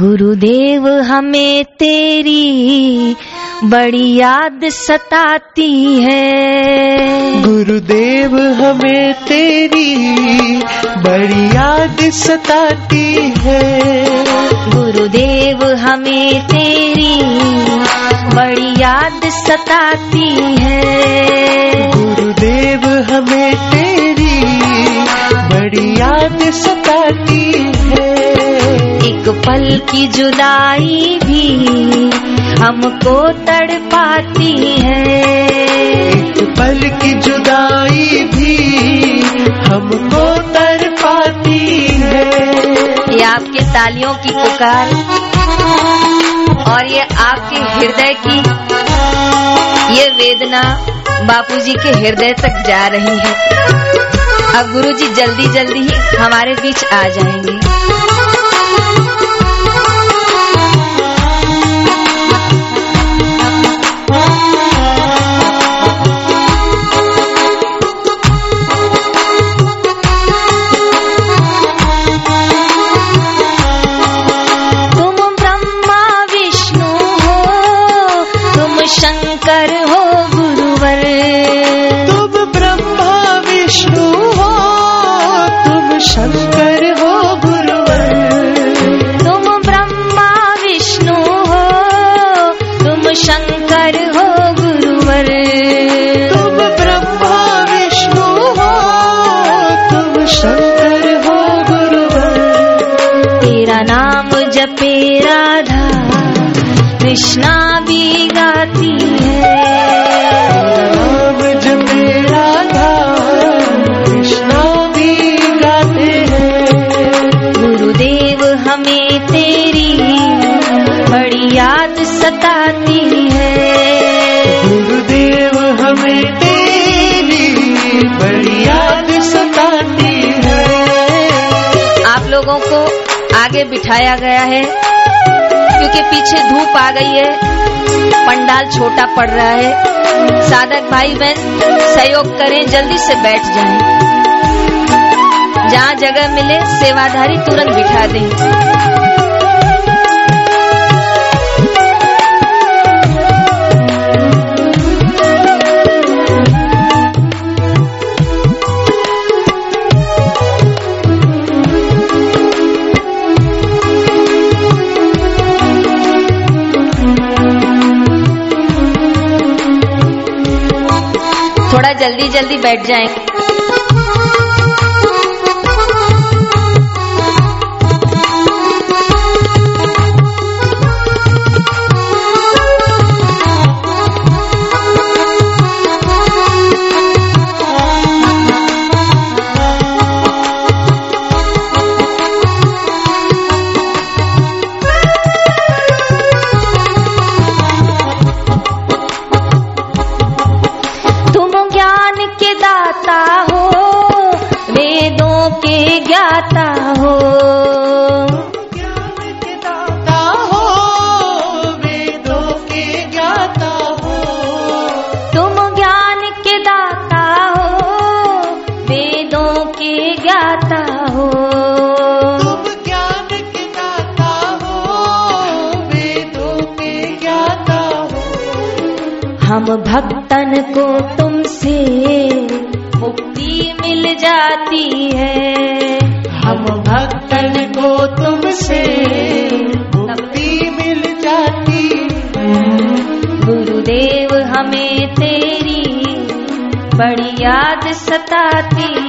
गुरुदेव हमें तेरी बड़ी याद सताती है। गुरुदेव हमें तेरी बड़ी याद सताती है। गुरुदेव हमें तेरी बड़ी याद सताती है। गुरुदेव हमें तेरी बड़ी याद सताती है। एक पल की जुदाई भी हमको तड़पाती है। एक पल की जुदाई भी हमको तर पाती है। ये आपके तालियों की पुकार और ये आपके हृदय की ये वेदना बापूजी के हृदय तक जा रही है। अब गुरुजी जल्दी जल्दी ही हमारे बीच आ जाएँगे। याद सताती है। आप लोगों को आगे बिठाया गया है। क्योंकि पीछे धूप आ गई है। पंडाल छोटा पड़ रहा है। साधक भाई बहन, सहयोग करें, जल्दी से बैठ जाएँ। जहाँ जगह मिले, सेवाधारी तुरंत बिठा दें। थोड़ा जल्दी जल्दी बैठ जाएँ। दाता हो वेदों के ज्ञाता हो। हम भक्तन को तुमसे जाती है। हम भक्तन को तुमसे मुक्ति मिल जाती गुरुदेव हमें तेरी बड़ी याद सताती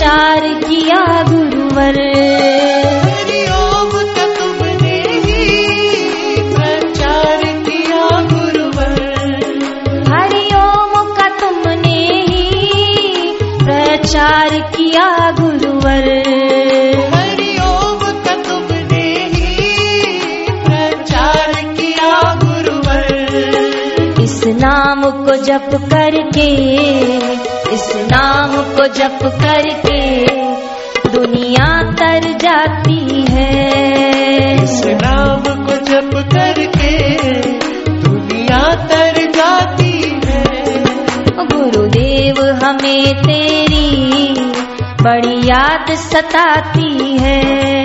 विचार किया गुरुवर। प्रचार किया गुरुवर तुमने ही प्रचार किया गुरुवर। इस नाम को जप करके इस नाम को जप करके दुनिया तर जाती है। इस नाम को जप करके दुनिया तर जाती है। गुरुदेव हमें तेरी बड़ी याद सताती है।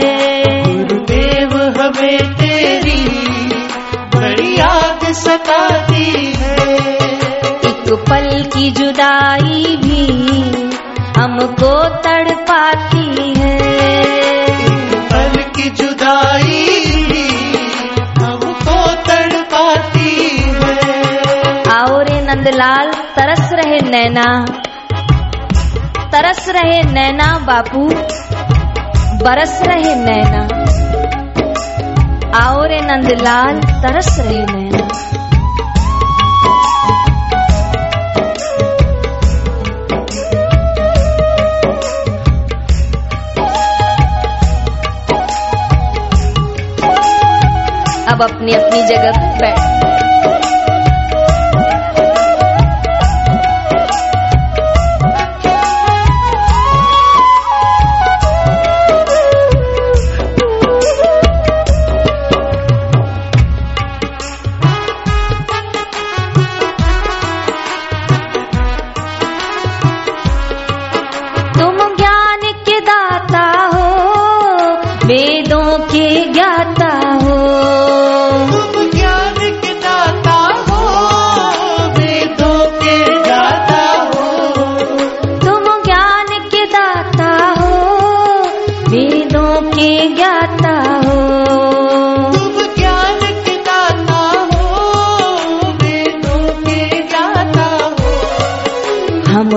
हमको तड़पाती है। पल की जुदाई हमको तड़पाती है। आओ रे नंदलाल तरस रहे नैना। तरस रहे नैना बापू बरस रहे नैना। आओ रे नंदलाल तरस रहे नैना। अब अपनी अपनी जगह बैठ।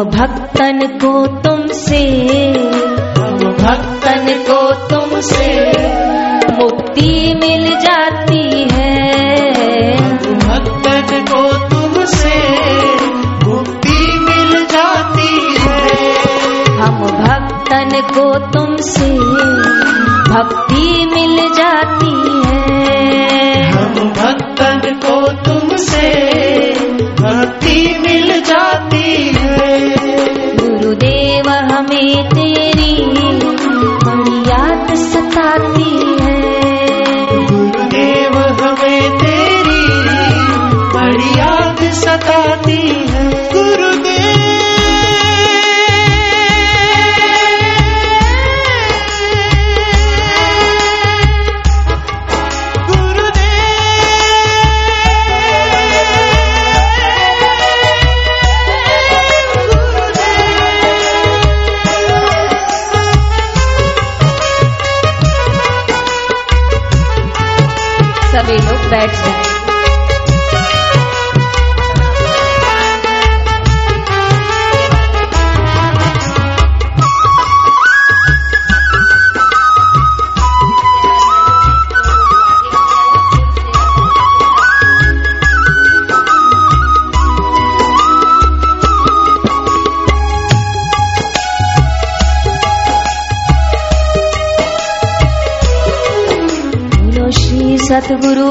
भक्तन को तुमसे हम भक्तन को तुमसे मुक्ति मिल जाती है। भक्तन को तुमसे मुक्ति मिल जाती है। हम भक्तन को तुमसे भक्ति मिल जाती है। हम भक्तन को तुमसे भक्ति मिल जाती तेरी बड़ी याद सताती है। देव हमें तेरी बड़ी सताती है। सभी लोग बैठ जाए सद्गुरु